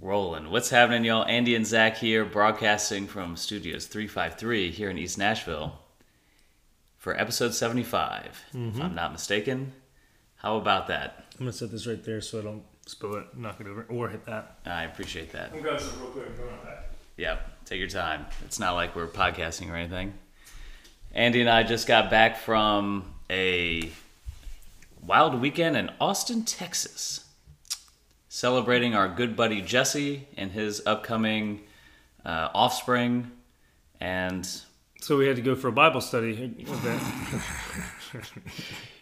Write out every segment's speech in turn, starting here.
Rolling. What's happening, y'all? Andy and Zach here, broadcasting from Studios 353 here in East Nashville for episode 75, if mm-hmm. I'm not mistaken. How about that? I'm gonna set this right there so I don't spill it, knock it over, or hit that. I appreciate that. I'm going real quick. Go on back. Yep, take your time. It's not like we're podcasting or anything. Andy and I just got back from a wild weekend in Austin, Texas, celebrating our good buddy Jesse and his upcoming uh, offspring. And So we had to go for a Bible study event.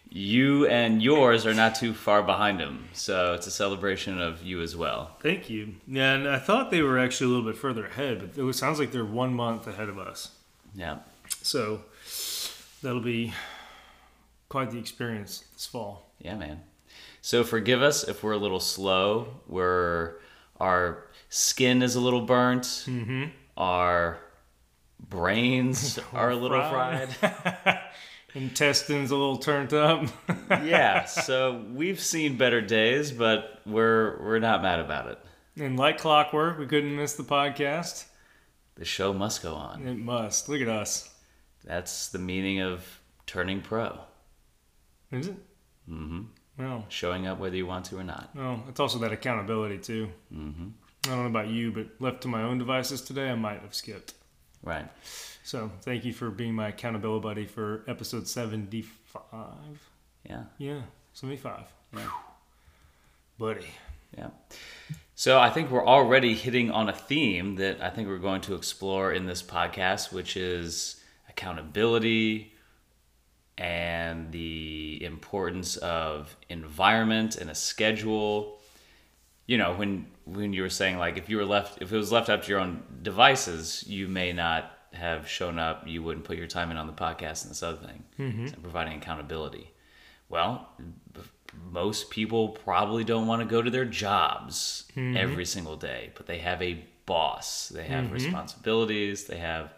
you and yours are not too far behind him. So it's a celebration of you as well. Thank you. Yeah, and I thought they were actually a little bit further ahead, but it sounds like they're one month ahead of us. Yeah. So that'll be quite the experience this fall. Yeah, man. So forgive us if we're a little slow. We're our skin is a little burnt. Mm-hmm. Our brains are a little fried. fried. Intestines a little turned up. yeah. So we've seen better days, but we're we're not mad about it. and like clockwork, we couldn't miss the podcast. The show must go on. It must. Look at us. That's the meaning of turning pro. Is it? Mm-hmm. Well, Showing up whether you want to or not. no, it's also that accountability too. Mm-hmm. I don't know about you, but left to my own devices today, I might have skipped. Right. So thank you for being my accountability buddy for episode seventy-five. Yeah. Yeah, seventy-five. Yeah. Buddy. Yeah. So I think we're already hitting on a theme that I think we're going to explore in this podcast, which is accountability and the importance of environment and a schedule. You know, when when you were saying like if you were left if it was left up to your own devices, you may not have shown up, you wouldn't put your time in on the podcast and this other thing. Mm-hmm. So providing accountability. Well, most people probably don't want to go to their jobs mm-hmm. every single day, but they have a boss, they have mm-hmm. responsibilities, they have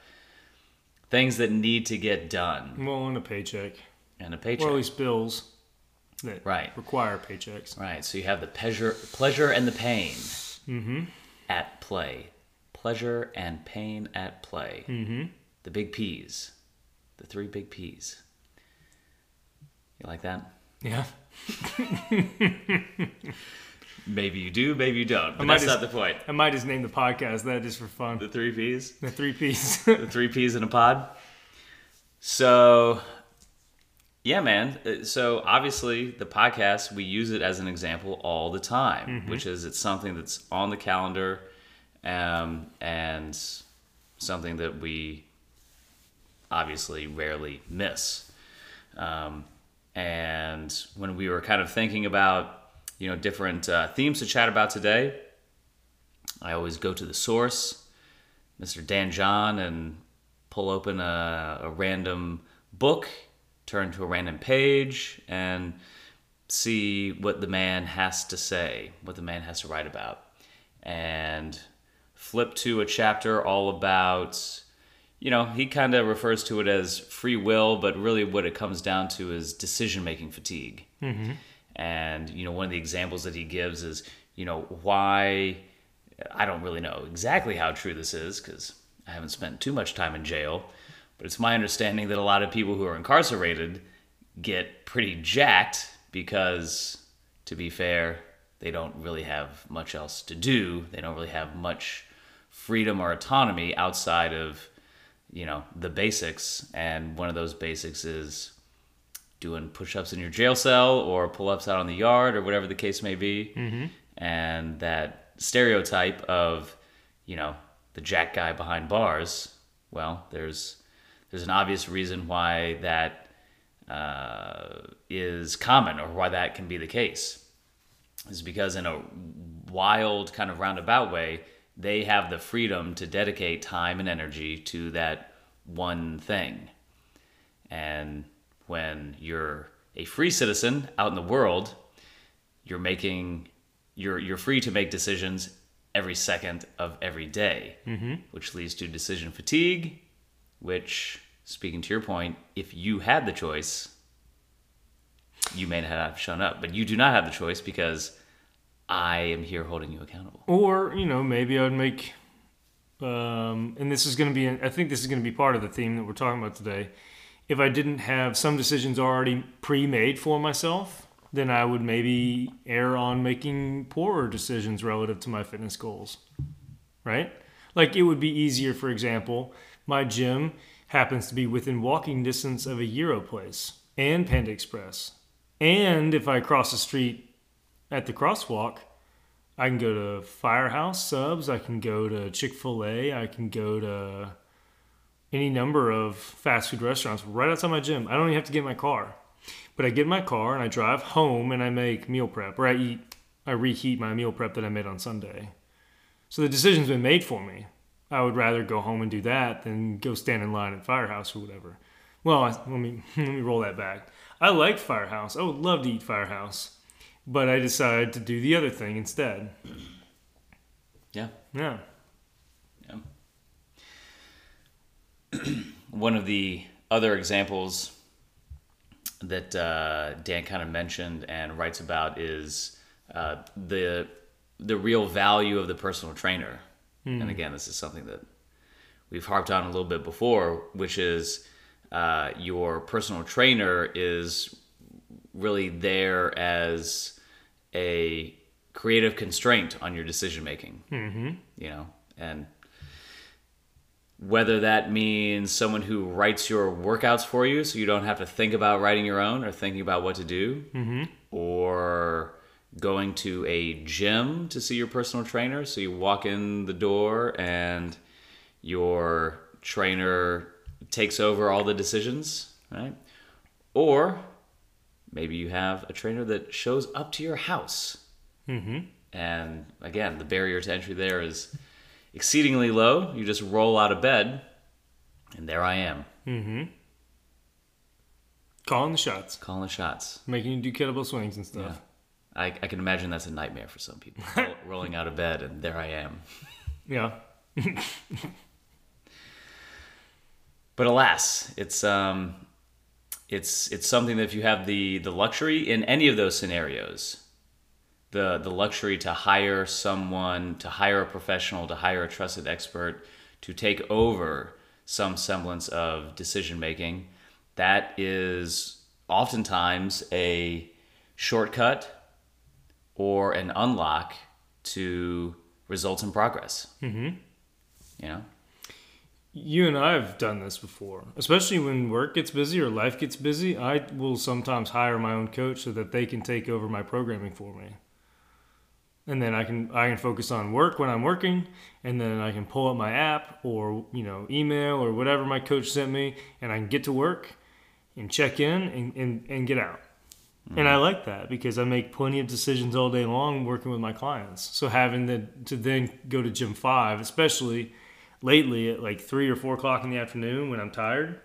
things that need to get done, Well, and a paycheck, and a or paycheck. at least bills that Right. require paychecks. Right. So you have the pleasure, pleasure and the pain at play. Pleasure and pain at play. Mm-hmm. The big P's. The three big P's. You like that? Yeah. Maybe you do, maybe you don't. But that's not the point. I might just name the podcast that just for fun. The three P's. The three piece. the three peas in a pod. So, yeah, man. Uh, So obviously, the podcast we use it as an example all the time, which is it's something that's on the calendar, um, and something that we obviously rarely miss. Um, and when we were kind of thinking about, you know, different uh, themes to chat about today, I always go to the source. Mr. Dan John and pull open a, a random book, turn to a random page, and see what the man has to say, what the man has to write about. And flip to a chapter all about, you know, he kind of refers to it as free will, but really what it comes down to is decision making fatigue. And, you know, one of the examples that he gives is, you know, why I don't really know exactly how true this is because I haven't spent too much time in jail, but it's my understanding that a lot of people who are incarcerated get pretty jacked because, to be fair, they don't really have much else to do. They don't really have much freedom or autonomy outside of, you know, the basics. And one of those basics is doing push-ups in your jail cell or pull-ups out on the yard or whatever the case may be. And that stereotype of you know the jack guy behind bars well there's there's an obvious reason why that uh, is common or why that can be the case. Is because in a wild kind of roundabout way they have the freedom to dedicate time and energy to that one thing. And when you're a free citizen out in the world, you're making you're you're free to make decisions every second of every day, which leads to decision fatigue. Which, speaking to your point, if you had the choice, you may not have shown up, but you do not have the choice because I am here holding you accountable. Or, you know, maybe I would make, um, and this is going to be, I think this is going to be part of the theme that we're talking about today. If I didn't have some decisions already pre made for myself, then I would maybe err on making poorer decisions relative to my fitness goals. Right? Like it would be easier, for example, my gym happens to be within walking distance of a gyro place and Panda Express. And if I cross the street at the crosswalk, I can go to Firehouse Subs, I can go to Chick fil A, I can go to any number of fast food restaurants right outside my gym. I don't even have to get my car. But I get in my car and I drive home and I make meal prep or I eat, I reheat my meal prep that I made on Sunday. So the decision's been made for me. I would rather go home and do that than go stand in line at Firehouse or whatever. Well, I, let me let me roll that back. I like Firehouse. I would love to eat Firehouse, but I decided to do the other thing instead. Yeah. Yeah. Yeah. One of the other examples that uh, Dan kind of mentioned and writes about is uh, the the real value of the personal trainer. And again, this is something that we've harped on a little bit before, which is uh, your personal trainer is really there as a creative constraint on your decision making. Mm-hmm. You know, and whether that means someone who writes your workouts for you so you don't have to think about writing your own or thinking about what to do, mm-hmm. or going to a gym to see your personal trainer. So you walk in the door and your trainer takes over all the decisions, right? Or maybe you have a trainer that shows up to your house. Mm-hmm. And again, the barrier to entry there is exceedingly low. You just roll out of bed, and there I am, Mm-hmm. Calling the shots, calling the shots. making you do kettlebell swings and Yeah. stuff. I, I can imagine that's a nightmare for some people. Rolling out of bed, and there I am. Yeah. But alas, it's um, it's it's something that if you have the the luxury in any of those scenarios, the the luxury to hire someone, to hire a professional, to hire a trusted expert to take over some semblance of decision making, that is oftentimes a shortcut or an unlock to results in progress. Mm-hmm. You know. You and I have done this before, especially when work gets busy or life gets busy. I will sometimes hire my own coach so that they can take over my programming for me. And then I can I can focus on work when I'm working, and then I can pull up my app or you know email or whatever my coach sent me, and I can get to work and check in and, and, and get out. And I like that because I make plenty of decisions all day long working with my clients. So having the, to then go to gym five, especially lately at like three or four o'clock in the afternoon when I'm tired,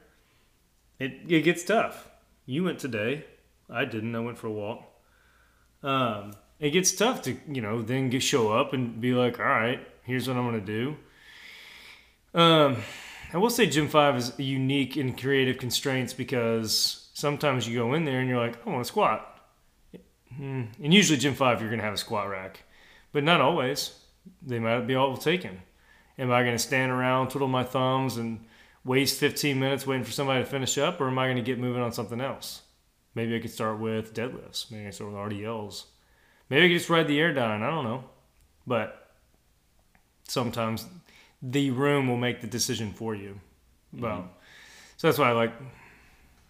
it, it gets tough. You went today. I didn't. I went for a walk. Um, it gets tough to, you know, then get, show up and be like, all right, here's what I'm to do. Um, I will say Gym 5 is unique in creative constraints because sometimes you go in there and you're like, I want to squat. Hmm. And usually Gym 5, you're to have a squat rack, but not always. They might be all taken. Am I to stand around, twiddle my thumbs, and waste 15 minutes waiting for somebody to finish up, or am I to get moving on something else? Maybe I could start with deadlifts. Maybe I start with RDLs. Maybe I could just ride the AirDyne. I don't know. But sometimes the room will make the decision for you. Well, mm-hmm. so that's why I like,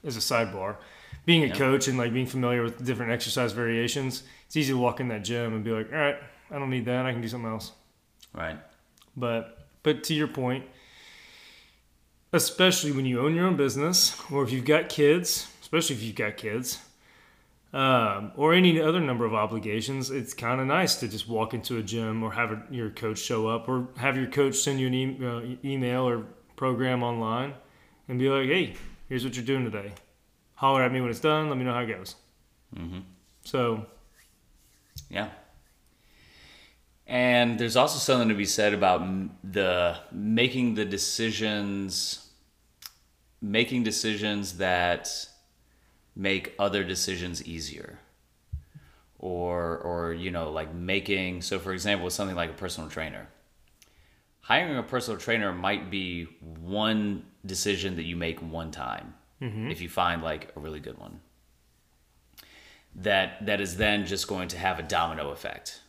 as a sidebar, being a Yeah. coach and like being familiar with different exercise variations. It's easy to walk in that gym and be like, all right, I don't need that. I can do something else. Right. But but to your point, especially when you own your own business, or if you've got kids, especially if you've got kids, um, or any other number of obligations, it's kind of nice to just walk into a gym or have a, your coach show up, or have your coach send you an e- uh, email or program online, and be like, "Hey, here's what you're doing today. Holler at me when it's done. Let me know how it goes." Mm-hmm. So Yeah. And there's also something to be said about the making the decisions, making decisions that make other decisions easier, or or you know like making so for example with something like a personal trainer. Hiring a personal trainer might be one decision that you make one time mm-hmm. if you find like a really good one. That that is then just going to have a domino effect.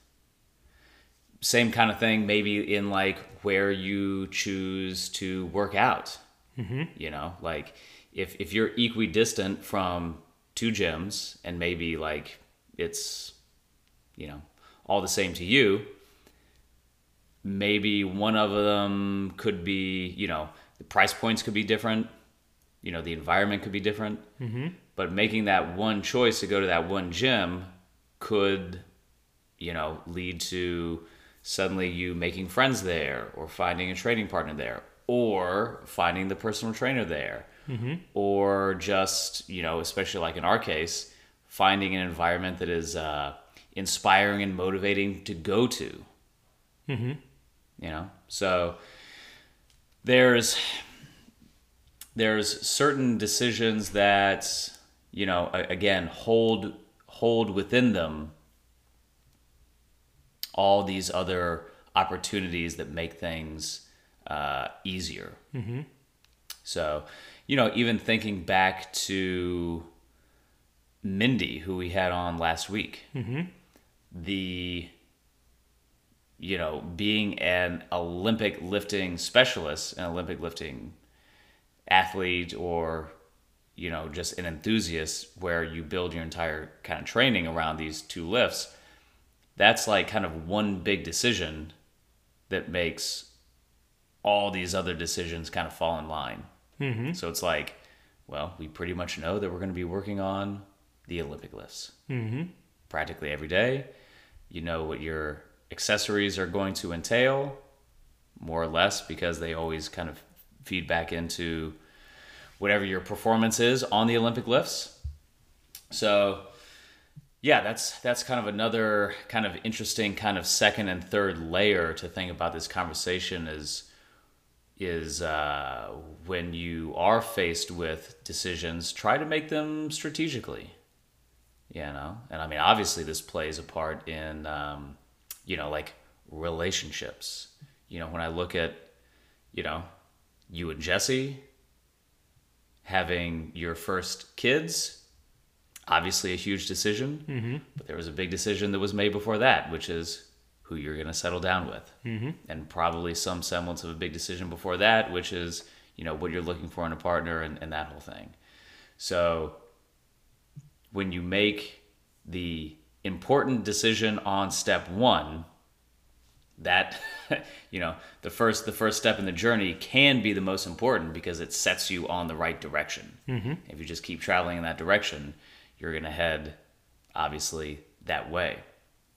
Same kind of thing maybe in like where you choose to work out. Mm-hmm. You know like if if you're equidistant from two gyms and maybe like it's you know all the same to you maybe one of them could be you know the price points could be different you know the environment could be different mm-hmm. but making that one choice to go to that one gym could you know lead to suddenly you making friends there or finding a training partner there or finding the personal trainer there or just you know especially like in our case finding an environment that is uh, inspiring and motivating to go to Mm-hmm. you know so there's there's certain decisions that you know again hold hold within them all these other opportunities that make things uh, easier Mm-hmm. so you know even thinking back to mindy who we had on last week Mm-hmm. the you know being an olympic lifting specialist an olympic lifting athlete or you know just an enthusiast where you build your entire kind of training around these two lifts that's like kind of one big decision that makes all these other decisions kind of fall in line Mm-hmm. so it's like well we pretty much know that we're going to be working on the olympic lifts Mm-hmm. practically every day. You know what your accessories are going to entail, more or less, because they always kind of feed back into whatever your performance is on the Olympic lifts. So, yeah, that's that's kind of another kind of interesting kind of second and third layer to think about this conversation is is uh, when you are faced with decisions, try to make them strategically you know? And i mean obviously this plays a part in um, you know like relationships. You know when i look at you know you and jesse having your first kids obviously a huge decision. Mm-hmm. but there was a big decision that was made before that which is who you're going to settle down with Mm-hmm. and probably some semblance of a big decision before that which is you know what you're looking for in a partner and, and that whole thing so when you make the important decision on step one that you know the first the first step in the journey can be the most important because it sets you on the right direction Mm-hmm. if you just keep traveling in that direction you're going to head obviously that way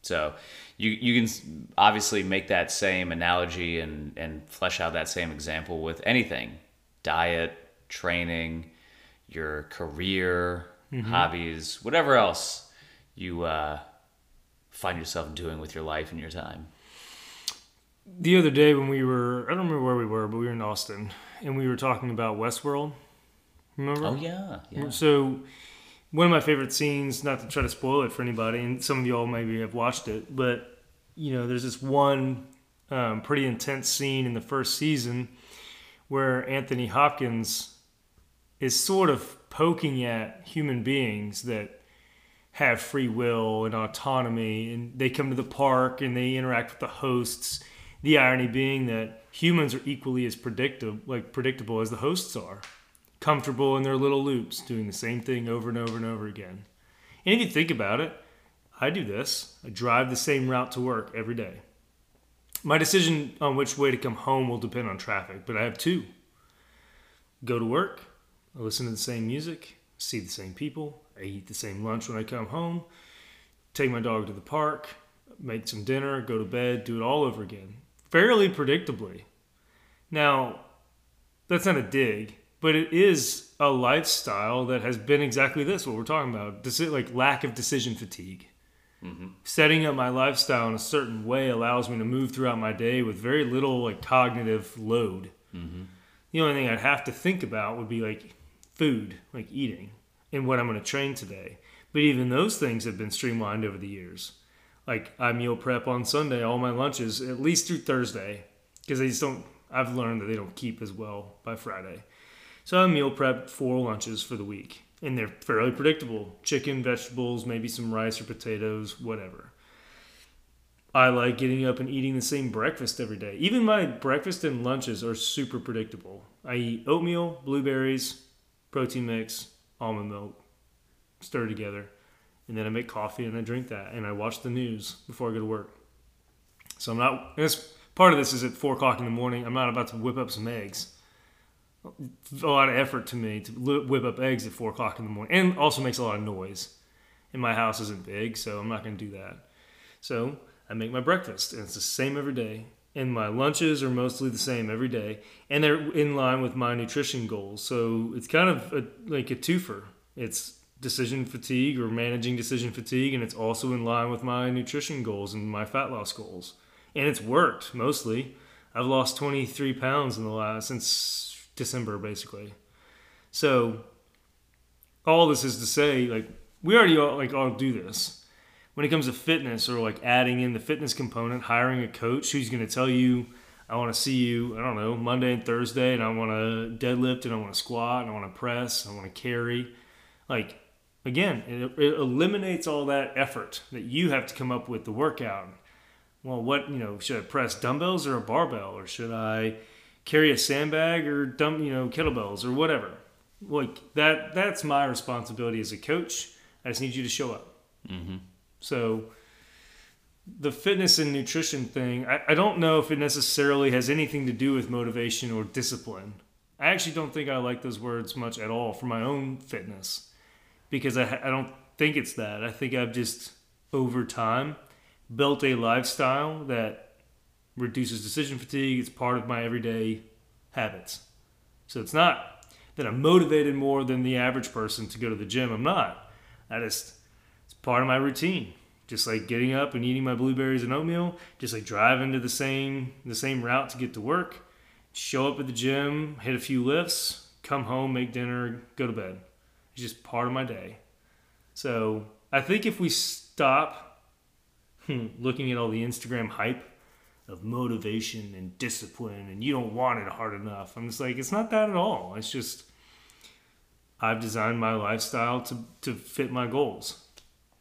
so you you can obviously make that same analogy and and flesh out that same example with anything diet training your career hobbies whatever else you uh, find yourself doing with your life and your time The other day when we were, I don't remember where we were, but we were in Austin and we were talking about Westworld. Remember? oh yeah yeah So, one of my favorite scenes, not to try to spoil it for anybody, and some of y'all maybe have watched it, but you know, there's this one um, pretty intense scene in the first season where Anthony Hopkins is sort of poking at human beings that have free will and autonomy, and they come to the park and they interact with the hosts. The irony being that humans are equally as predictable, like predictable as the hosts are comfortable in their little loops, doing the same thing over and over and over again. And if you think about it, I do this. I drive the same route to work every day. My decision on which way to come home will depend on traffic, but I have two. Go to work, I listen to the same music, see the same people, I eat the same lunch when I come home, take my dog to the park, make some dinner, go to bed, do it all over again. Fairly predictably. Now, that's not a dig, but it is a lifestyle that has been exactly this what we're talking about Deci- like lack of decision fatigue mm-hmm. setting up my lifestyle in a certain way allows me to move throughout my day with very little like cognitive load mm-hmm. the only thing i'd have to think about would be like food like eating and what i'm going to train today But even those things have been streamlined over the years. Like I meal prep on Sunday, all my lunches at least through Thursday, because they just don't. I've learned that they don't keep as well by Friday. So I meal prep four lunches for the week, and they're fairly predictable: chicken, vegetables, maybe some rice or potatoes, whatever. I like getting up and eating the same breakfast every day. Even my breakfast and lunches are super predictable. I eat oatmeal, blueberries, protein mix, almond milk, stir together, and then I make coffee and I drink that and I watch the news before I go to work. So I'm not. This part of this is at four o'clock in the morning. I'm not about to whip up some eggs. A lot of effort to me to whip up eggs at four o'clock in the morning, and also makes a lot of noise. And my house isn't big, so I'm not going to do that. So I make my breakfast, and it's the same every day. And my lunches are mostly the same every day, and they're in line with my nutrition goals. So it's kind of a, like a twofer. It's decision fatigue or managing decision fatigue, and it's also in line with my nutrition goals and my fat loss goals. And it's worked mostly. I've lost 23 pounds in the last since December, basically. So all this is to say, like we already all, like all do this when it comes to fitness or like adding in the fitness component, hiring a coach who's going to tell you, I want to see you, I don't know, Monday and Thursday, and I want to deadlift, and I want to squat, and I want to press, and I want to carry. Like, again, it, it eliminates all that effort that you have to come up with the workout. Well, what, you know, should I press dumbbells or a barbell, or should I carry a sandbag or dump, you know, kettlebells or whatever? Like, that, that's my responsibility as a coach. I just need you to show up. Mm-hmm. So the fitness and nutrition thing, I, I don't know if it necessarily has anything to do with motivation or discipline. I actually don't think I like those words much at all for my own fitness because I, I don't think it's that. I think I've just, over time, built a lifestyle that reduces decision fatigue. It's part of my everyday habits. So it's not that I'm motivated more than the average person to go to the gym. I'm not. I just it's part of my routine. Just like getting up and eating my blueberries and oatmeal, just like driving to the same the same route to get to work, show up at the gym, hit a few lifts, come home, make dinner, go to bed. It's just part of my day. So I think if we stop hmm, looking at all the Instagram hype of motivation and discipline and you don't want it hard enough, I'm just like, it's not that at all. It's just I've designed my lifestyle to, to fit my goals.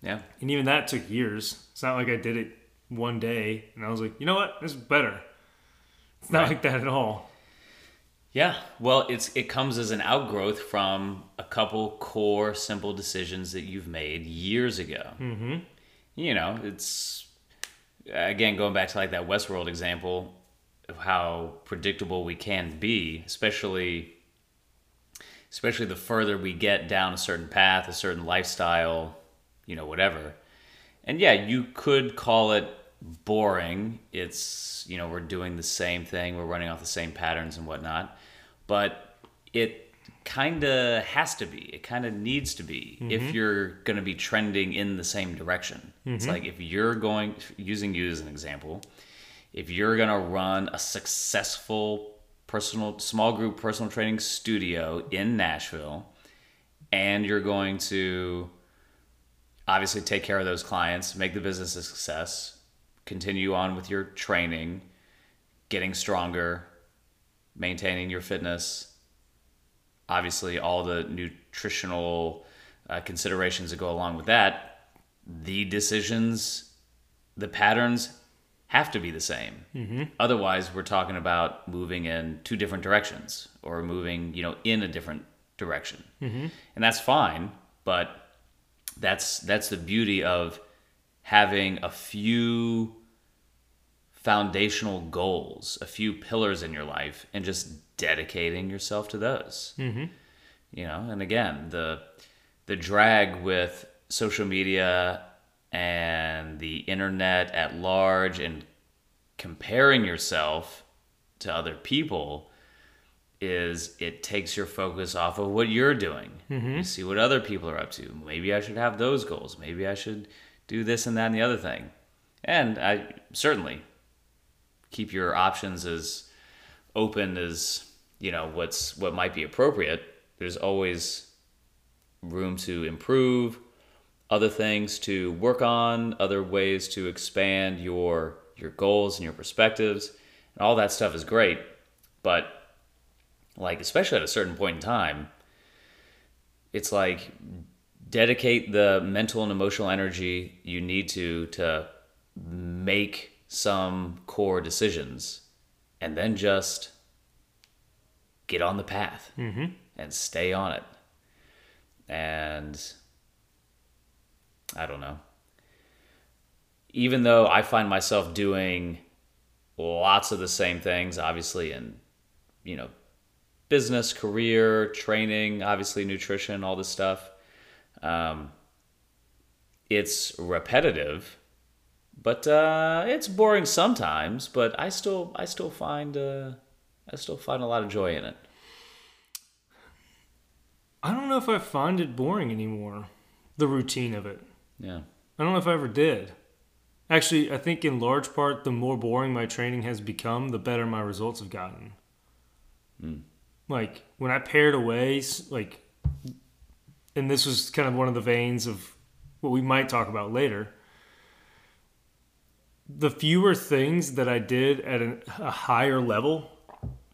Yeah. And even that took years. It's not like I did it one day and I was like, you know what, this is better. It's not right. like that at all. Yeah. Well, it's it comes as an outgrowth from a couple core simple decisions that you've made years ago. Mm-hmm. You know, it's again going back to like that Westworld example of how predictable we can be, especially especially the further we get down a certain path, a certain lifestyle, you know, whatever. And yeah, you could call it boring. It's, you know, we're doing the same thing, we're running off the same patterns and whatnot. But it kind of has to be, it kind of needs to be mm-hmm. if you're going to be trending in the same direction. Mm-hmm. It's like if you're going, using you as an example, if you're going to run a successful personal, small group personal training studio in Nashville, and you're going to obviously take care of those clients, make the business a success, continue on with your training, getting stronger, maintaining your fitness, obviously all the nutritional uh, considerations that go along with that, the decisions, the patterns have to be the same. Mm-hmm. Otherwise, we're talking about moving in two different directions or moving, you know, in a different direction. Mm-hmm. And that's fine, but that's that's the beauty of having a few foundational goals, a few pillars in your life, and just dedicating yourself to those. Mm-hmm. You know, and again, the the drag with social media and the internet at large and comparing yourself to other people is it takes your focus off of what you're doing. Mm-hmm. You see what other people are up to. Maybe I should have those goals. Maybe I should do this and that and the other thing. And I certainly keep your options as open as you know what's what might be appropriate. There's always room to improve, other things to work on, other ways to expand your your goals and your perspectives, and all that stuff is great. But like especially at a certain point in time, it's like dedicate the mental and emotional energy you need to to make some core decisions and then just get on the path Mm-hmm. and stay on it. And I don't know. Even though I find myself doing lots of the same things, obviously, in, you know, business, career, training, obviously, nutrition, all this stuff, um, it's repetitive. But uh, it's boring sometimes. But I still, I still find, uh, I still find a lot of joy in it. I don't know if I find it boring anymore. The routine of it. Yeah. I don't know if I ever did. Actually, I think in large part, the more boring my training has become, the better my results have gotten. Like when I pared away, like, and this was kind of one of the veins of what we might talk about later. The fewer things that I did at an, a higher level,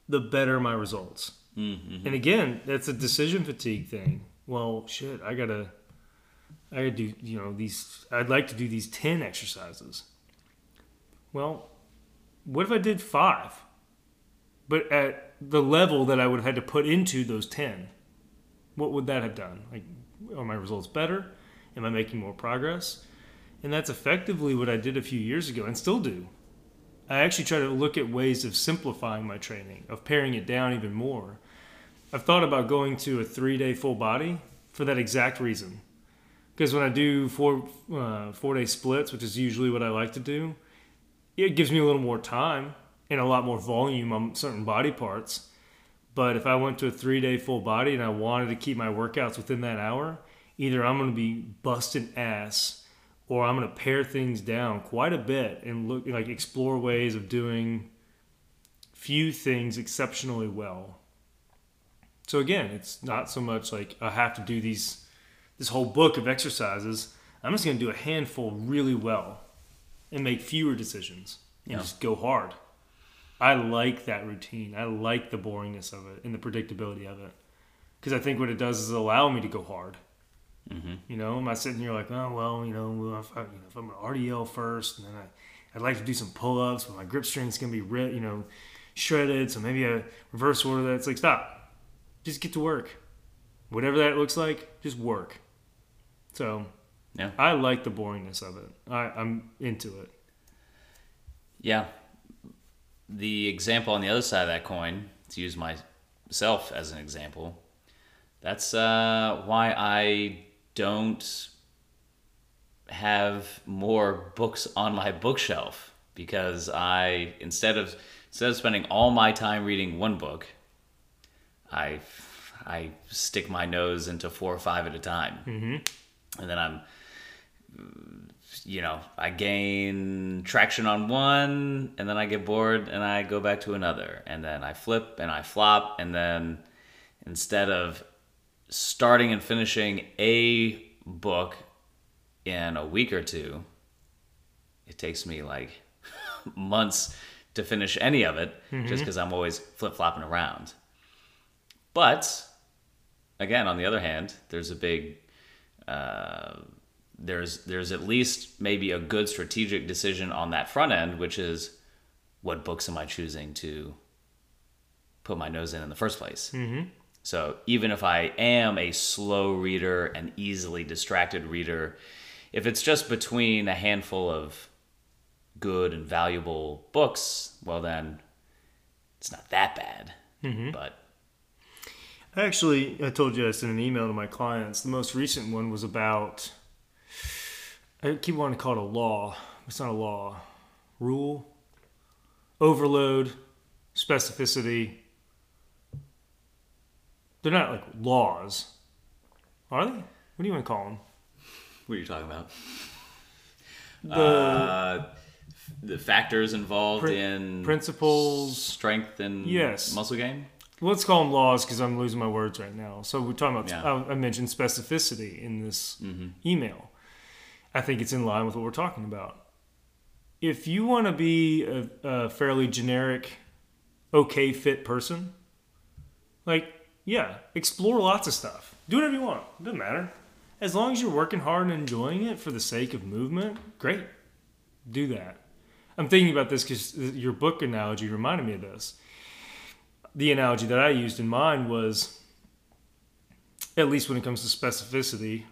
the better my results. Mm-hmm. And again, that's a decision fatigue thing. Well, shit, I gotta I gotta do, you know, these. I'd like to do these ten exercises. Well, what if I did five? But at the level that I would have had to put into those ten, what would that have done? Like, are my results better? Am I making more progress? And that's effectively what I did a few years ago, and still do. I actually try to look at ways of simplifying my training, of paring it down even more. I've thought about going to a three day full body for that exact reason because when I do four uh, four day splits, which is usually what I like to do, it gives me a little more time and a lot more volume on certain body parts. But if I went to a three day full body and I wanted to keep my workouts within that hour, either I'm going to be busting ass or I'm going to pare things down quite a bit and look like explore ways of doing few things exceptionally well. So again, it's not so much like I have to do these this whole book of exercises. I'm just going to do a handful really well and make fewer decisions and Yeah. just go hard. I like that routine. I like the boringness of it and the predictability of it. Because I think what it does is allow me to go hard. Mm-hmm. You know, am I sitting here like, oh well, you know, if, I, you know, if I'm an RDL first, and then I, I'd like to do some pull-ups, but my grip strength's gonna be, re- you know, shredded. So maybe a reverse order that. It's like stop, just get to work. Whatever that looks like, just work. So, Yeah. I like the boringness of it. I, I'm into it. Yeah. The example on the other side of that coin, to use myself as an example, that's uh, why I don't have more books on my bookshelf because I instead of instead of spending all my time reading one book, I I stick my nose into four or five at a time, mm-hmm. and then I'm you know, I gain traction on one and then I get bored and I go back to another and then I flip and I flop and then instead of starting and finishing a book in a week or two, it takes me like months to finish any of it just because I'm always flip flopping around. But again, on the other hand, there's a big uh, there's there's at least maybe a good strategic decision on that front end, which is what books am I choosing to put my nose in in the first place. Mm-hmm. So even if I am a slow reader and easily distracted reader, if it's just between a handful of good and valuable books, well then it's not that bad. Mm-hmm. But Actually, I told you I sent an email to my clients. The most recent one was about. I keep wanting to call it a law. It's not a law. Rule, overload, specificity. They're not like laws, are they? What do you want to call them? what are you talking about? The uh, the factors involved Prin- in principles. strength and Yes. muscle gain. Let's call them laws because I'm losing my words right now. So we're talking about. Yeah. I, I mentioned specificity in this email. I think it's in line with what we're talking about. If you want to be a, a fairly generic, okay fit person, like, yeah, explore lots of stuff. Do whatever you want. It doesn't matter. As long as you're working hard and enjoying it for the sake of movement, great. Do that. I'm thinking about this because your book analogy reminded me of this. The analogy that I used in mine was, at least when it comes to specificity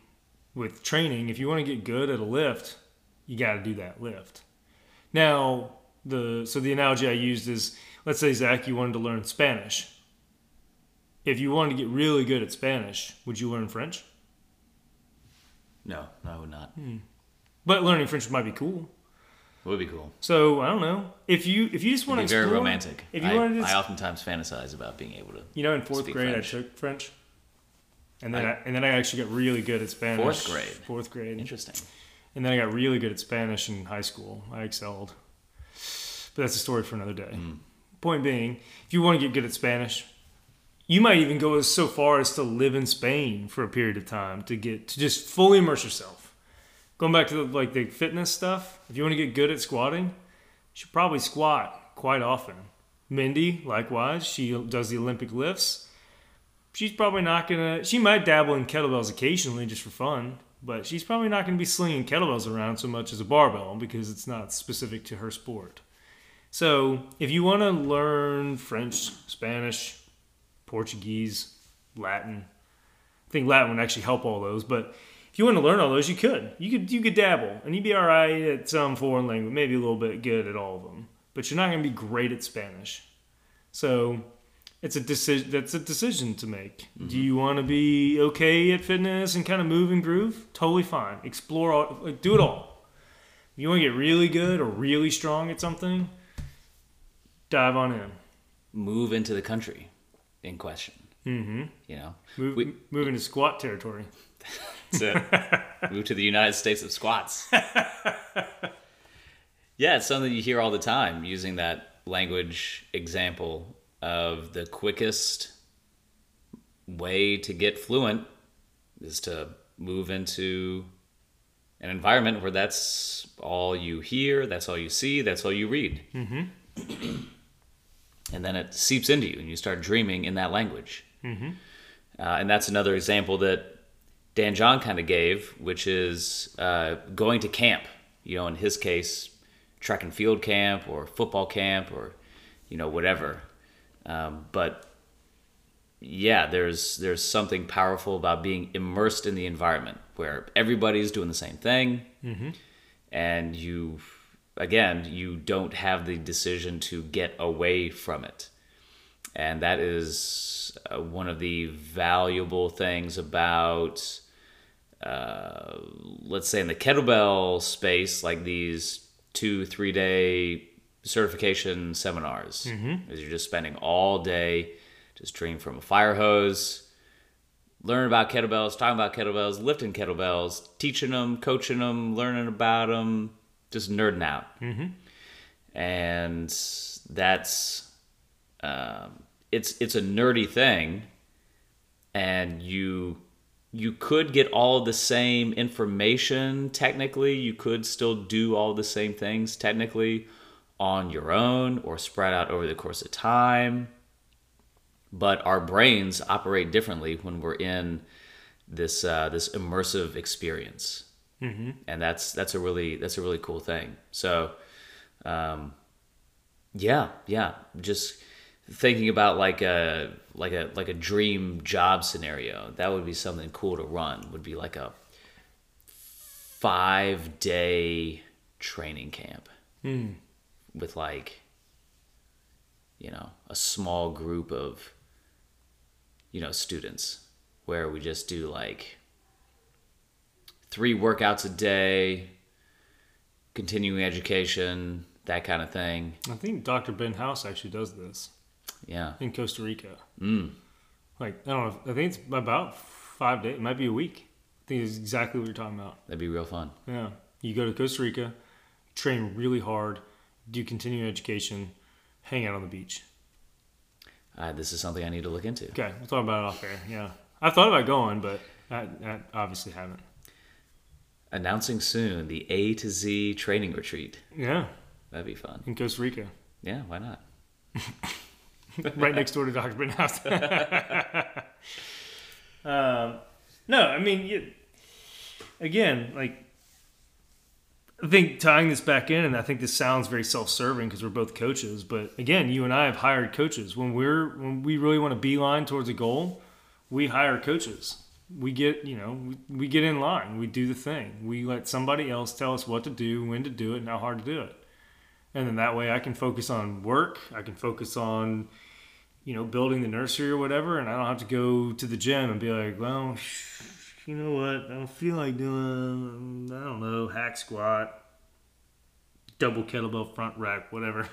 with training, if you want to get good at a lift, you got to do that lift. Now, the so the analogy I used is, let's say Zach, you wanted to learn Spanish. If you wanted to get really good at Spanish, would you learn French? No, no, I would not. But learning French might be cool. It would be cool. So I don't know if you if you just want to explore, very romantic. If you I, want to, I oftentimes fantasize about being able to. you know, in fourth grade French. I took French, and then I- I, and then I actually got really good at Spanish. Fourth grade? Fourth grade. Interesting. And then I got really good at Spanish in high school. I excelled. But that's a story for another day. Mm. Point being, if you want to get good at Spanish, you might even go as so far as to live in Spain for a period of time to get to just fully immerse yourself. Going back to the, like the fitness stuff, if you want to get good at squatting, you should probably squat quite often. Mindy, likewise, she does the Olympic lifts. She's probably not gonna. She might dabble in kettlebells occasionally just for fun, but she's probably not gonna be slinging kettlebells around so much as a barbell because it's not specific to her sport. So, if you want to learn French, Spanish, Portuguese, Latin, I think Latin would actually help all those. But if you want to learn all those, you could. You could. You could dabble, and you'd be all right at some foreign language, maybe a little bit good at all of them. But you're not going to be great at Spanish. So it's a decision. That's a decision to make. Do mm-hmm. you want to be okay at fitness and kind of move and groove? Totally fine. Explore. All, like, do it all. If you want to get really good or really strong at something, dive on in. Move into the country in question. Mm-hmm. You know, Move, We- move into squat territory. That's it. Move to the United States of squats. yeah, it's something you hear all the time using that language example of the quickest way to get fluent is to move into an environment where that's all you hear, that's all you see, that's all you read. Mm-hmm. and then it seeps into you and you start dreaming in that language. Uh, and that's another example that Dan John kind of gave, which is uh, going to camp. You know, in his case, track and field camp or football camp or you know whatever. Um, but yeah, there's there's something powerful about being immersed in the environment where everybody's doing the same thing, and you again you don't have the decision to get away from it. And that is uh, one of the valuable things about uh, let's say in the kettlebell space like these two three day certification seminars. Is you're just spending all day just drinking from a fire hose learning about kettlebells talking about kettlebells lifting kettlebells teaching them coaching them learning about them just nerding out and that's um, it's it's a nerdy thing, and you you could get all the same information technically. You could still do all the same things technically on your own or spread out over the course of time. But our brains operate differently when we're in this uh, this immersive experience, mm-hmm. and that's that's a really that's a really cool thing. So. Um, yeah, yeah. Just thinking about like a like a like a dream job scenario. That would be something cool to run. Would be like a five day training camp with like you know a small group of you know students where we just do like three workouts a day continuing education that kind of thing I think Dr. Ben House actually does this yeah in Costa Rica. Mm. Like I don't know. If, I think it's about five days. It might be a week. I think it's exactly what you're talking about. that'd be real fun Yeah, you go to Costa Rica, train really hard, do continuing education, hang out on the beach. uh, this is something i need to look into Okay, we'll talk about it off air. Yeah, I thought about going, but I, I obviously haven't. Announcing soon the A to Z training retreat. Yeah, That'd be fun. in Costa Rica, Yeah, why not? right next door to Dr. Ben House. um, no, I mean, you, again, like, I think tying this back in, and I think this sounds very self-serving because we're both coaches. But again, you and I have hired coaches when we're when we really want to beeline towards a goal. We hire coaches. We get you know we, we get in line. We do the thing. We let somebody else tell us what to do, when to do it, and how hard to do it. And then that way, I can focus on work. I can focus on you know building the nursery or whatever, and I don't have to go to the gym and be like, well you know what? I don't feel like doing, I don't know, hack squat, double kettlebell front rack, whatever.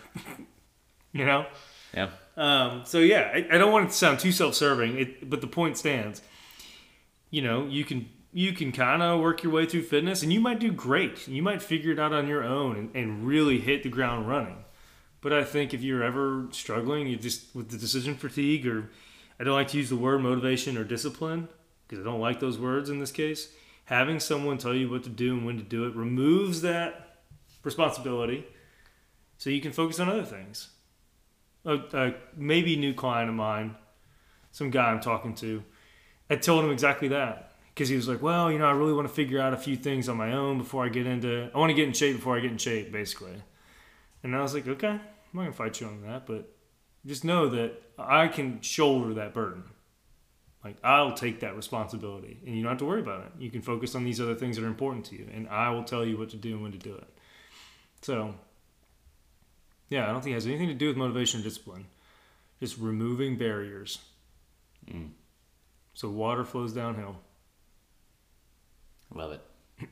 you know? Yeah. Um, so yeah, I, I don't want it to sound too self-serving, it, but the point stands. You know, you can you can kind of work your way through fitness, and you might do great. You might figure it out on your own and, and really hit the ground running. But I think if you're ever struggling, you just with the decision fatigue, or I don't like to use the word motivation or discipline because I don't like those words in this case. Having someone tell you what to do and when to do it removes that responsibility, so you can focus on other things. A, a maybe new client of mine, some guy I'm talking to, I told him exactly that because he was like, "Well, you know, I really want to figure out a few things on my own before I get into. I want to get in shape before I get in shape, basically." And I was like, "Okay, I'm not gonna fight you on that, but just know that I can shoulder that burden. Like I'll take that responsibility, and you don't have to worry about it. You can focus on these other things that are important to you, and I will tell you what to do and when to do it." So, yeah, I don't think it has anything to do with motivation or discipline. Just removing barriers. Mm. So water flows downhill. Love it.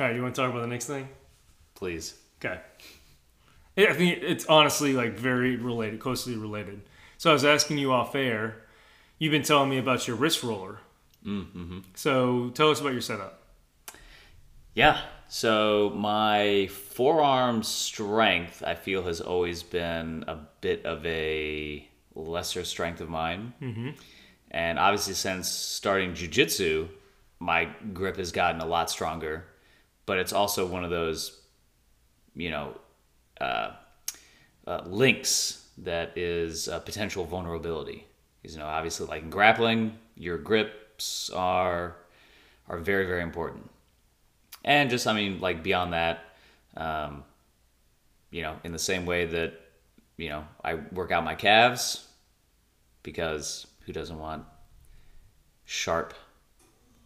All right, you want to talk about the next thing? Please. Okay. I think it's honestly like very related, closely related. So I was asking you off air. You've been telling me about your wrist roller. Mm-hmm. So tell us about your setup. Yeah. So my forearm strength, I feel, has always been a bit of a lesser strength of mine. Mm-hmm. And obviously, since starting jujitsu, my grip has gotten a lot stronger. But it's also one of those, you know, uh, uh, links that is a potential vulnerability. Because, you know, obviously, like in grappling, your grips are are very, very important. And just, I mean, like beyond that, um, you know, in the same way that, you know, I work out my calves because who doesn't want sharp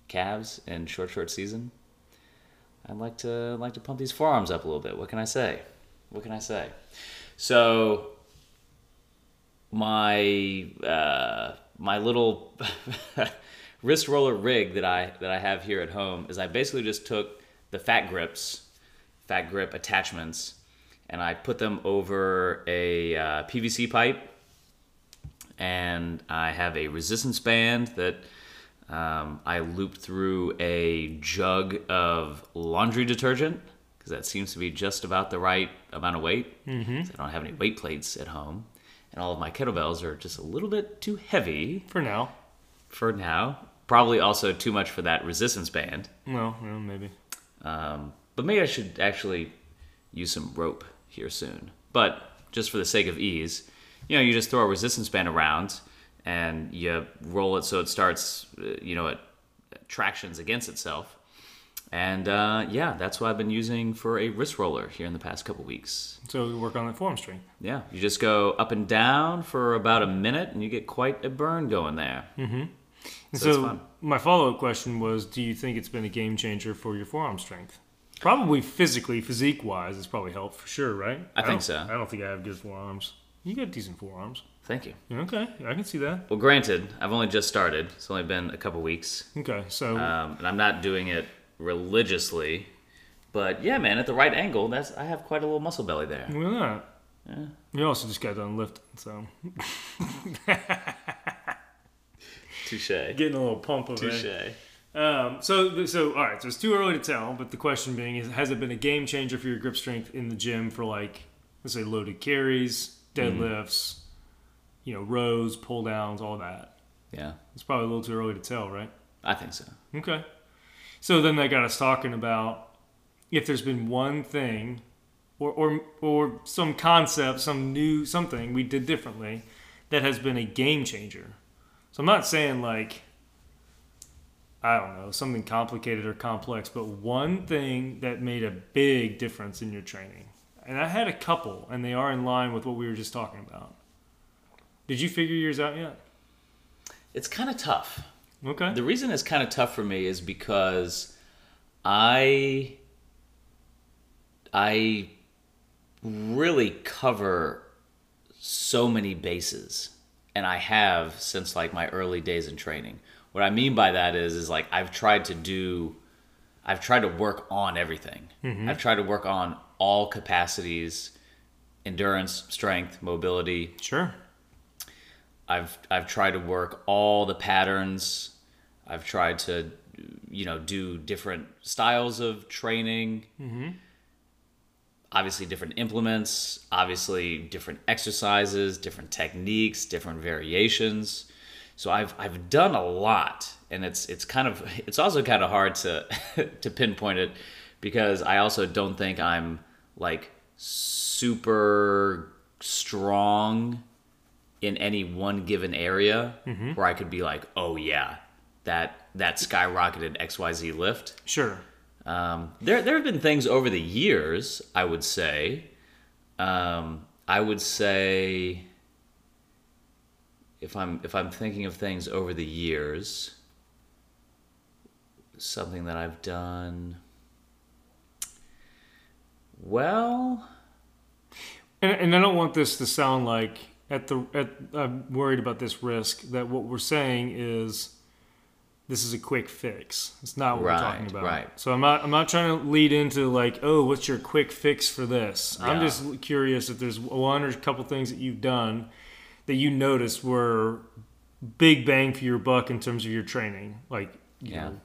calves in short, short season? I'd like to like to pump these forearms up a little bit. What can I say? What can I say? So my uh, my little wrist roller rig that I that I have here at home is I basically just took the fat grips, fat grip attachments, and I put them over a uh, PVC pipe, and I have a resistance band that um, I looped through a jug of laundry detergent because that seems to be just about the right amount of weight. Mm-hmm. I don't have any weight plates at home, and all of my kettlebells are just a little bit too heavy For now. for now. Probably also too much for that resistance band. Well, well maybe. Um, but maybe I should actually use some rope here soon. But just for the sake of ease, you know, you just throw a resistance band around and you roll it so it starts, uh, you know, it tractions against itself. And uh, yeah, that's what I've been using for a wrist roller here in the past couple weeks. So we work on that forearm strength. Yeah, you just go up and down for about a minute and you get quite a burn going there. And So so fun. my follow-up question was, do you think it's been a game changer for your forearm strength? Probably physically, physique-wise, it's probably helped for sure, right? I think so. I don't think I have good forearms. You got decent forearms. Thank you. Okay, I can see that. Well, granted, I've only just started. It's only been a couple weeks. Okay, so um, and I'm not doing it religiously. But yeah, man, at the right angle, that's I have quite a little muscle belly there. Not. You also just got done lifting, so Touche. getting a little pump of Touche. it. Um, so, so all right. So it's too early to tell, but the question being is, has it been a game changer for your grip strength in the gym for like, let's say, loaded carries, Mm. deadlifts, you know, rows, pull downs, all that? Yeah, It's probably a little too early to tell, right? I think so. Okay. So then that got us talking about if there's been one thing or, or, or some concept, some new something we did differently that has been a game changer. So I'm not saying like, I don't know, something complicated or complex, but one thing that made a big difference in your training. And I had a couple, and they are in line with what we were just talking about. Did you figure yours out yet? It's kind of tough. Okay. The reason it's kind of tough for me is because I I really cover so many bases and I have since like my early days in training. What I mean by that is is like I've tried to do I've tried to work on everything. Mm-hmm. I've tried to work on all capacities, endurance, strength, mobility, Sure. I've I've tried to work all the patterns. I've tried to, you know, do different styles of training. Mm-hmm. Obviously, different implements. Obviously, different exercises, different techniques, different variations. So I've I've done a lot, and it's it's kind of it's also kind of hard to to pinpoint it because I also don't think I'm like super strong in any one given area where I could be like, oh yeah, that that skyrocketed XYZ lift. Sure. Um, there there have been things over the years, I would say. Um, I would say if I'm if I'm thinking of things over the years, something that I've done. Well, And, and I don't want this to sound like at the at I'm worried about this risk that what we're saying is this is a quick fix. It's not what we're talking about. right. So I'm not I'm not trying to lead into like, oh, what's your quick fix for this? I'm just curious if there's one or a couple things that you've done that you noticed were big bang for your buck in terms of your training. Like, you Yeah. know,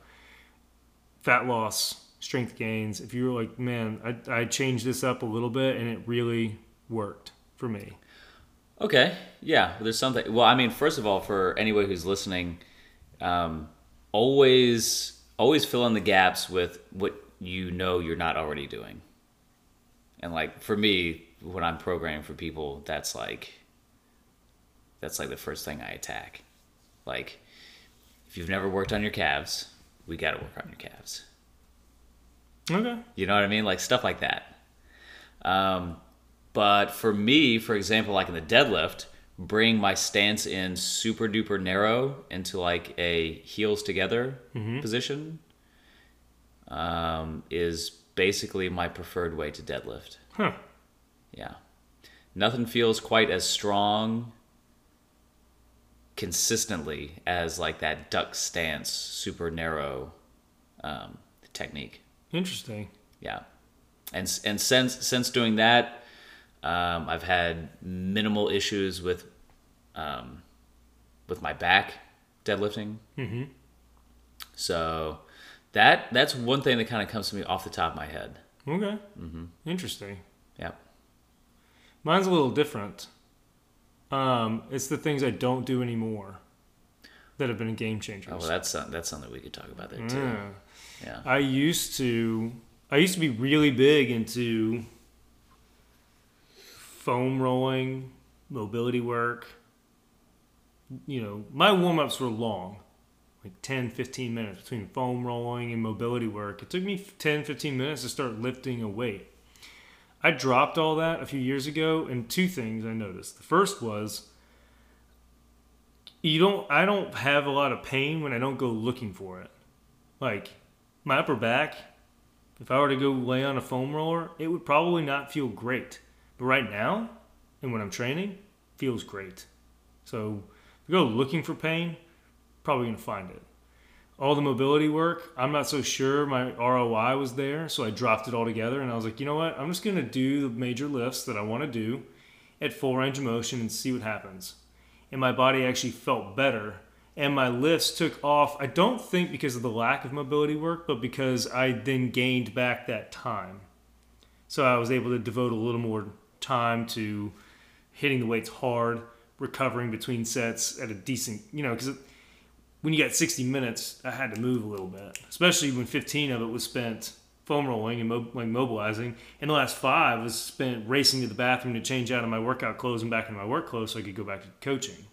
fat loss, strength gains. If you were like, man, I, I changed this up a little bit and it really worked for me. Okay, yeah, there's something. Well, I mean, first of all, for anyone who's listening, um, always always fill in the gaps with what you know you're not already doing. And like for me, when I'm programming for people, that's like that's like the first thing I attack. Like, if you've never worked on your calves, we got to work on your calves. Okay. You know what I mean? Like stuff like that. Um, but for me, for example, like in the deadlift, bring my stance in super duper narrow into like a heels together position um, is basically my preferred way to deadlift. Huh. Yeah. Nothing feels quite as strong consistently as like that duck stance, super narrow um, technique. Interesting. Yeah, and and since since doing that, um, I've had minimal issues with um, with my back deadlifting. Mm-hmm. So that that's one thing that kind of comes to me off the top of my head. Okay. Mm-hmm. Interesting. Yeah. Mine's a little different. Um, it's the things I don't do anymore that have been a game changers. Oh, well, that's some- that's something we could talk about there too. Yeah. Yeah. I used to I used to be really big into foam rolling, mobility work. You know, my warm-ups were long. Like 10, 15 minutes between foam rolling and mobility work. It took me 10, 15 minutes to start lifting a weight. I dropped all that a few years ago and two things I noticed. The first was you don't I don't have a lot of pain when I don't go looking for it. Like my upper back, if I were to go lay on a foam roller, it would probably not feel great. But right now, and when I'm training, feels great. So if you go looking for pain, probably gonna find it. All the mobility work, I'm not so sure my ROI was there, so I dropped it all together and I was like, you know what? I'm just gonna do the major lifts that I want to do at full range of motion and see what happens. And my body actually felt better and my lifts took off. I don't think because of the lack of mobility work, but because I then gained back that time. So I was able to devote a little more time to hitting the weights hard, recovering between sets at a decent, you know, because when you got 60 minutes, I had to move a little bit, especially when 15 of it was spent foam rolling and mo- like mobilizing. And the last five was spent racing to the bathroom to change out of my workout clothes and back into my work clothes so I could go back to coaching.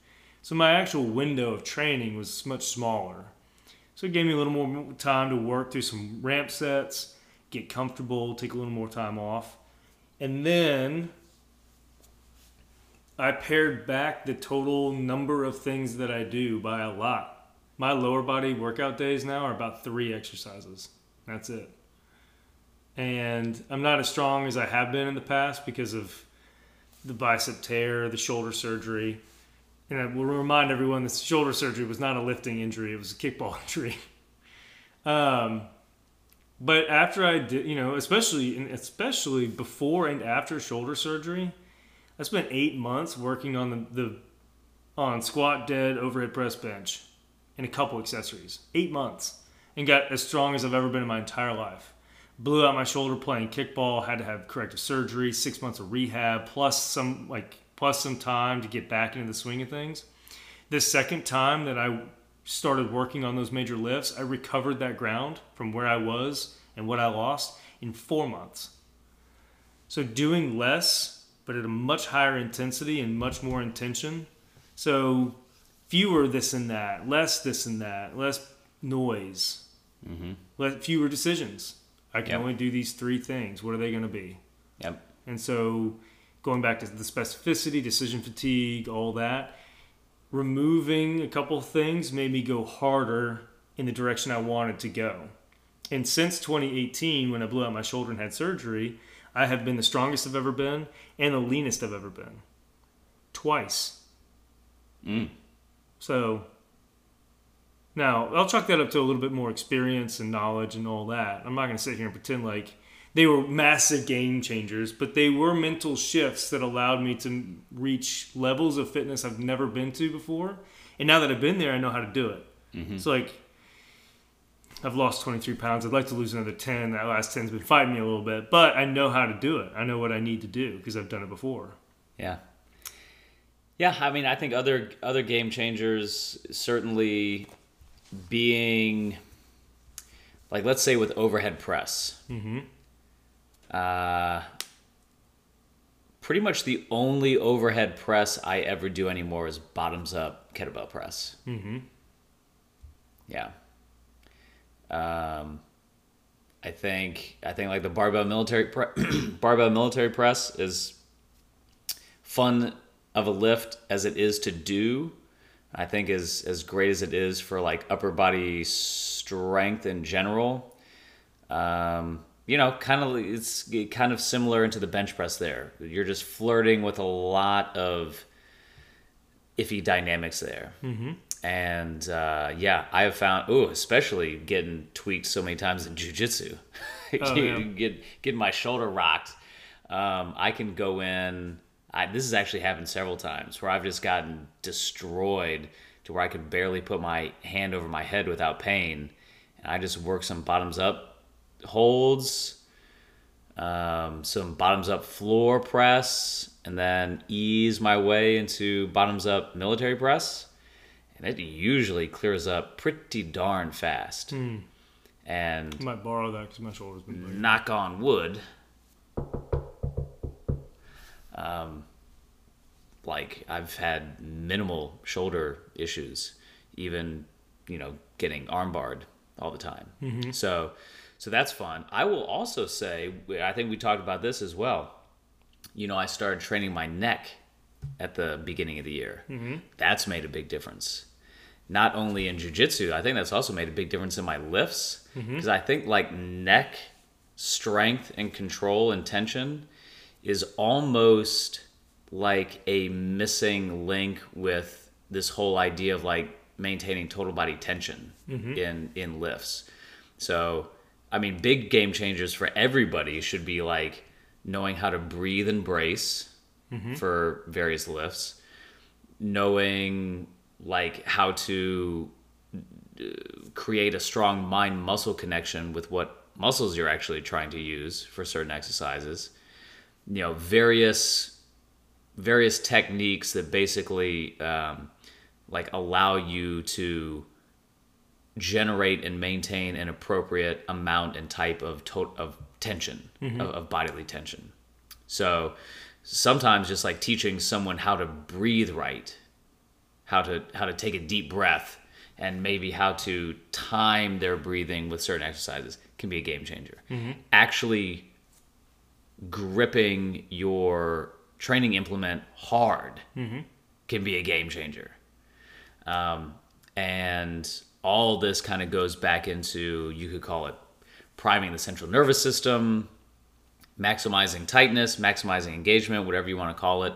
So my actual window of training was much smaller. So it gave me a little more time to work through some ramp sets, get comfortable, take a little more time off. And then I pared back the total number of things that I do by a lot. My lower body workout days now are about three exercises. That's it. And I'm not as strong as I have been in the past because of the bicep tear, the shoulder surgery. And I will remind everyone this shoulder surgery was not a lifting injury, it was a kickball injury. um, but after I did, you know, especially especially before and after shoulder surgery, I spent eight months working on the, the on squat, dead, overhead press, bench, and a couple accessories. Eight months, and got as strong as I've ever been in my entire life. Blew out my shoulder playing kickball. Had to have corrective surgery, six months of rehab, plus some like plus some time to get back into the swing of things. The second time that I started working on those major lifts, I recovered that ground from where I was and what I lost in four months. So doing less, but at a much higher intensity and much more intention. So fewer this and that, less this and that, less noise, mm-hmm. less, fewer decisions. I can yep. only do these three things. What are they going to be? Yep. And so going back to the specificity, decision fatigue, all that, removing a couple things made me go harder in the direction I wanted to go. And since 2018, when I blew out my shoulder and had surgery, I have been the strongest I've ever been and the leanest I've ever been. Twice. Mm. So now I'll chalk that up to a little bit more experience and knowledge and all that. I'm not going to sit here and pretend like they were massive game changers, but they were mental shifts that allowed me to reach levels of fitness I've never been to before. And now that I've been there, I know how to do it. Mm-hmm. So like I've lost 23 pounds. I'd like to lose another 10. That last 10's been fighting me a little bit, but I know how to do it. I know what I need to do because I've done it before. Yeah. Yeah, I mean, I think other other game changers certainly being like let's say with overhead press. Mm-hmm. Uh, pretty much the only overhead press I ever do anymore is bottoms up kettlebell press. Mm-hmm. Yeah. Um, I think I think like the barbell military pre- barbell military press is fun of a lift as it is to do. I think is as great as it is for like upper body strength in general. Um, you know, kind of it's kind of similar into the bench press there. You're just flirting with a lot of iffy dynamics there. Mm-hmm. And uh, yeah, I have found, oh, especially getting tweaked so many times in jujitsu, oh, yeah. get getting my shoulder rocked. Um, I can go in. I, this has actually happened several times where I've just gotten destroyed to where I could barely put my hand over my head without pain, and I just work some bottoms up holds, um, some bottoms up floor press, and then ease my way into bottoms up military press. And it usually clears up pretty darn fast. Mm. And I might borrow that because my shoulder's been. Knock on wood. Um, like I've had minimal shoulder issues, even you know getting armbarred all the time. Mm-hmm. So so that's fun. I will also say, I think we talked about this as well. You know, I started training my neck at the beginning of the year. Mm-hmm. That's made a big difference. Not only in jujitsu, I think that's also made a big difference in my lifts. Because mm-hmm. I think like neck strength and control and tension is almost like a missing link with this whole idea of like maintaining total body tension mm-hmm. in in lifts. So I mean, big game changers for everybody should be like knowing how to breathe and brace mm-hmm. for various lifts, knowing like how to uh, create a strong mind muscle connection with what muscles you're actually trying to use for certain exercises. You know, various various techniques that basically um, like allow you to generate and maintain an appropriate amount and type of to- of tension mm-hmm. of, of bodily tension. So sometimes just like teaching someone how to breathe right, how to how to take a deep breath, and maybe how to time their breathing with certain exercises can be a game changer. Mm-hmm. Actually gripping your training implement hard mm-hmm. can be a game changer. Um, and all this kind of goes back into you could call it priming the central nervous system, maximizing tightness, maximizing engagement, whatever you want to call it.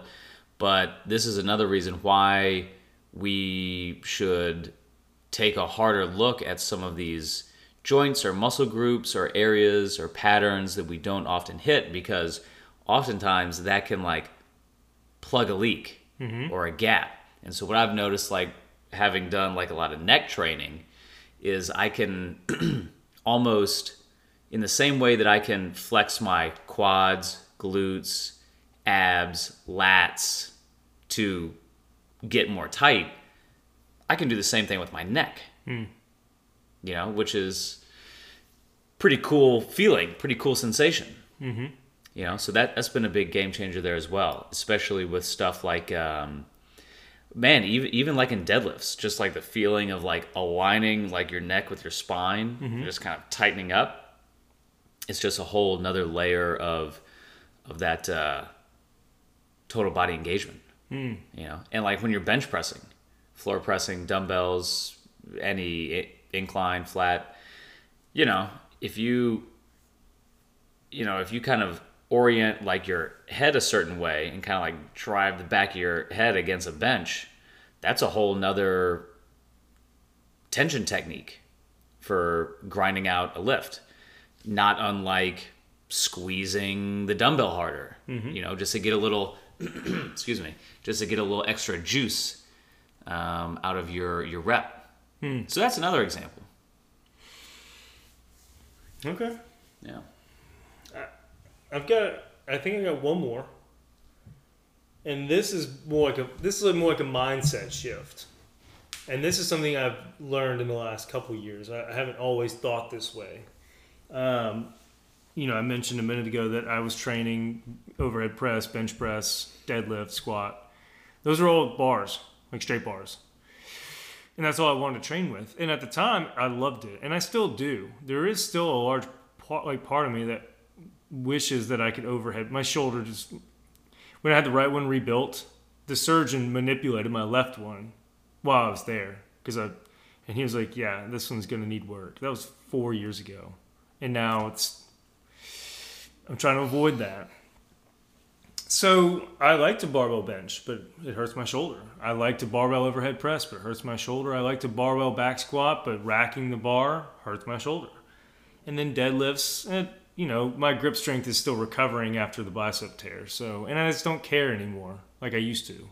But this is another reason why we should take a harder look at some of these joints or muscle groups or areas or patterns that we don't often hit because oftentimes that can like plug a leak mm-hmm. or a gap. And so what I've noticed like having done like a lot of neck training is I can almost in the same way that I can flex my quads, glutes, abs, lats to get more tight, I can do the same thing with my neck. You know, which is pretty cool feeling, pretty cool sensation. Mm-hmm. You know, so that that's been a big game changer there as well, especially with stuff like, um, man, even even like in deadlifts, just like the feeling of like aligning like your neck with your spine, just kind of tightening up. It's just a whole another layer of of that uh, total body engagement. You know, and like when you're bench pressing, floor pressing, dumbbells, any incline, flat, you know, if you, you know, if you kind of orient like your head a certain way and kind of like drive the back of your head against a bench, that's a whole nother tension technique for grinding out a lift. Not unlike squeezing the dumbbell harder, you know, just to get a little, excuse me, just to get a little extra juice um, out of your your rep. So that's another example. Okay. Yeah. I've got. I think I got one more. And this is more like a. This is more like a mindset shift. And this is something I've learned in the last couple years. I, I haven't always thought this way. Um, you know, I mentioned a minute ago that I was training overhead press, bench press, deadlift, squat. Those are all bars, like straight bars. And that's all I wanted to train with. And at the time, I loved it, and I still do. There is still a large part, like part of me that wishes that I could overhead. My shoulder just when I had the right one rebuilt, the surgeon manipulated my left one while I was there because I and he was like, "Yeah, this one's gonna need work." That was four years ago, and now it's I'm trying to avoid that. So I like to barbell bench, but it hurts my shoulder. I like to barbell overhead press, but it hurts my shoulder. I like to barbell back squat, but racking the bar hurts my shoulder. And then deadlifts, eh, you know, my grip strength is still recovering after the bicep tear. So, and I just don't care anymore like I used to.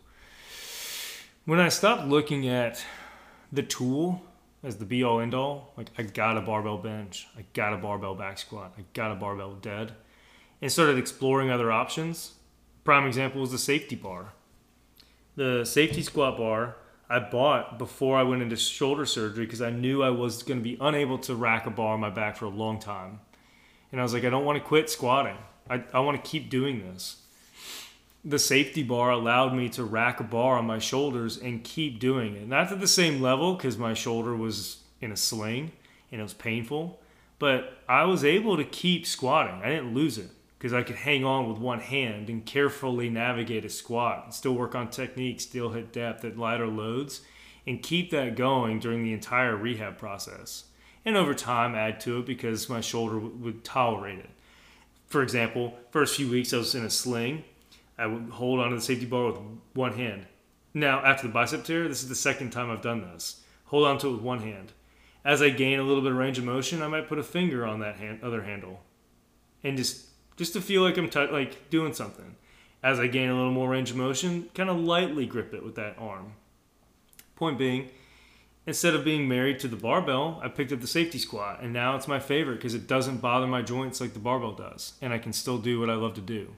When I stopped looking at the tool as the be all end all, like I got a barbell bench, I got a barbell back squat, I got a barbell dead, and started exploring other options. Prime example is the safety bar. The safety squat bar I bought before I went into shoulder surgery because I knew I was going to be unable to rack a bar on my back for a long time. And I was like, I don't want to quit squatting. I, I want to keep doing this. The safety bar allowed me to rack a bar on my shoulders and keep doing it. Not at the same level because my shoulder was in a sling and it was painful, but I was able to keep squatting. I didn't lose it because I could hang on with one hand and carefully navigate a squat, and still work on technique, still hit depth at lighter loads, and keep that going during the entire rehab process. And over time, add to it because my shoulder would tolerate it. For example, first few weeks I was in a sling. I would hold onto the safety bar with one hand. Now, after the bicep tear, this is the second time I've done this. Hold onto it with one hand. As I gain a little bit of range of motion, I might put a finger on that hand, other handle, and just just to feel like I'm t- like doing something. As I gain a little more range of motion, kind of lightly grip it with that arm. Point being, instead of being married to the barbell, I picked up the safety squat, and now it's my favorite because it doesn't bother my joints like the barbell does, and I can still do what I love to do.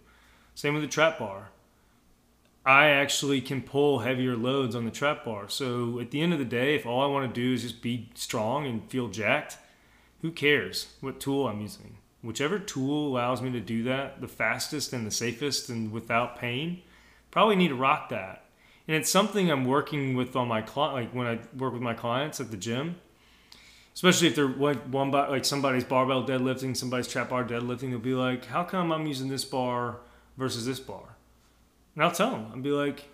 Same with the trap bar. I actually can pull heavier loads on the trap bar. So at the end of the day, if all I want to do is just be strong and feel jacked, who cares what tool I'm using? Whichever tool allows me to do that the fastest and the safest and without pain, probably need to rock that. And it's something I'm working with on my client, like when I work with my clients at the gym, especially if they're like one by like somebody's barbell deadlifting, somebody's trap bar deadlifting, they'll be like, "How come I'm using this bar versus this bar?" And I'll tell them, I'll be like,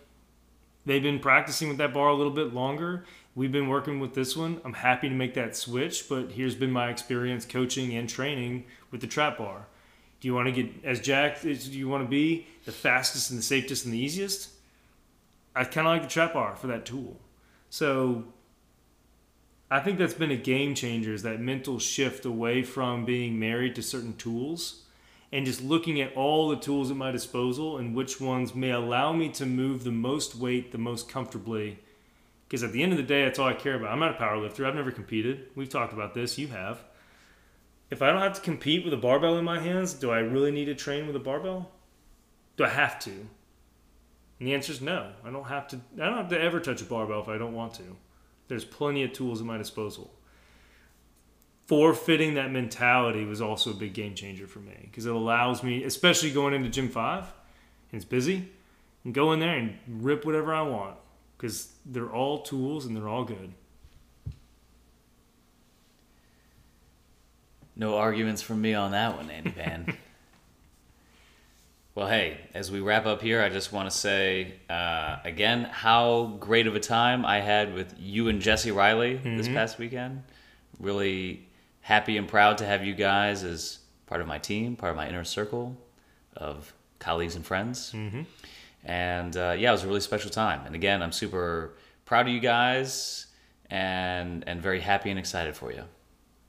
they've been practicing with that bar a little bit longer. We've been working with this one. I'm happy to make that switch, but here's been my experience coaching and training with the trap bar. Do you want to get as jacked as you want to be, the fastest and the safest and the easiest? I kind of like the trap bar for that tool. So I think that's been a game changer is that mental shift away from being married to certain tools and just looking at all the tools at my disposal and which ones may allow me to move the most weight the most comfortably. Because at the end of the day, that's all I care about. I'm not a power lifter. I've never competed. We've talked about this. You have. If I don't have to compete with a barbell in my hands, do I really need to train with a barbell? Do I have to? And the answer is no. I don't have to. I don't have to ever touch a barbell if I don't want to. There's plenty of tools at my disposal forfeiting that mentality was also a big game changer for me because it allows me, especially going into Gym 5 and it's busy, and go in there and rip whatever I want because they're all tools and they're all good. No arguments from me on that one, Andy Pan. well, hey, as we wrap up here, I just want to say uh, again how great of a time I had with you and Jesse Riley mm-hmm. this past weekend. Really happy and proud to have you guys as part of my team, part of my inner circle of colleagues and friends. Mm-hmm. And uh, yeah, it was a really special time. And again, I'm super proud of you guys and and very happy and excited for you.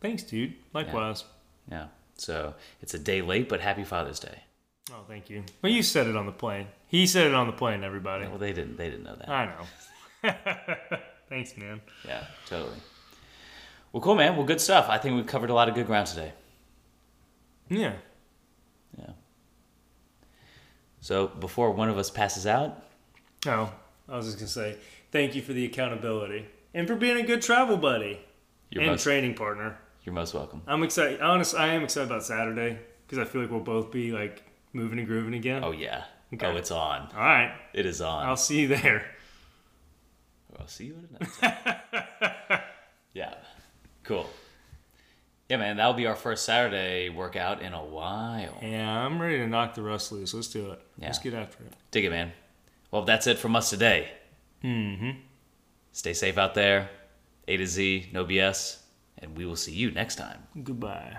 Thanks, dude. Likewise. Yeah. yeah. So it's a day late, but happy Father's Day. Oh, thank you. Well, you said it on the plane. He said it on the plane. Everybody. Well, they didn't. They didn't know that. I know. Thanks, man. Yeah, totally. Well, cool, man. Well, good stuff. I think we've covered a lot of good ground today. Yeah. Yeah. So before one of us passes out. Oh, I was just gonna say thank you for the accountability and for being a good travel buddy you're and most, training partner. You're most welcome. I'm excited. Honestly, I am excited about Saturday because I feel like we'll both be like moving and grooving again. Oh yeah. Okay. Oh, it's on. All right. It is on. I'll see you there. I'll see you at another yeah. Cool. Yeah, man, that'll be our first Saturday workout in a while. Yeah, I'm ready to knock the rust loose. Let's do it. Yeah. Let's get after it. Dig it, man. Well, that's it from us today. Mm-hmm. Stay safe out there. A to Z, no BS, and we will see you next time. Goodbye.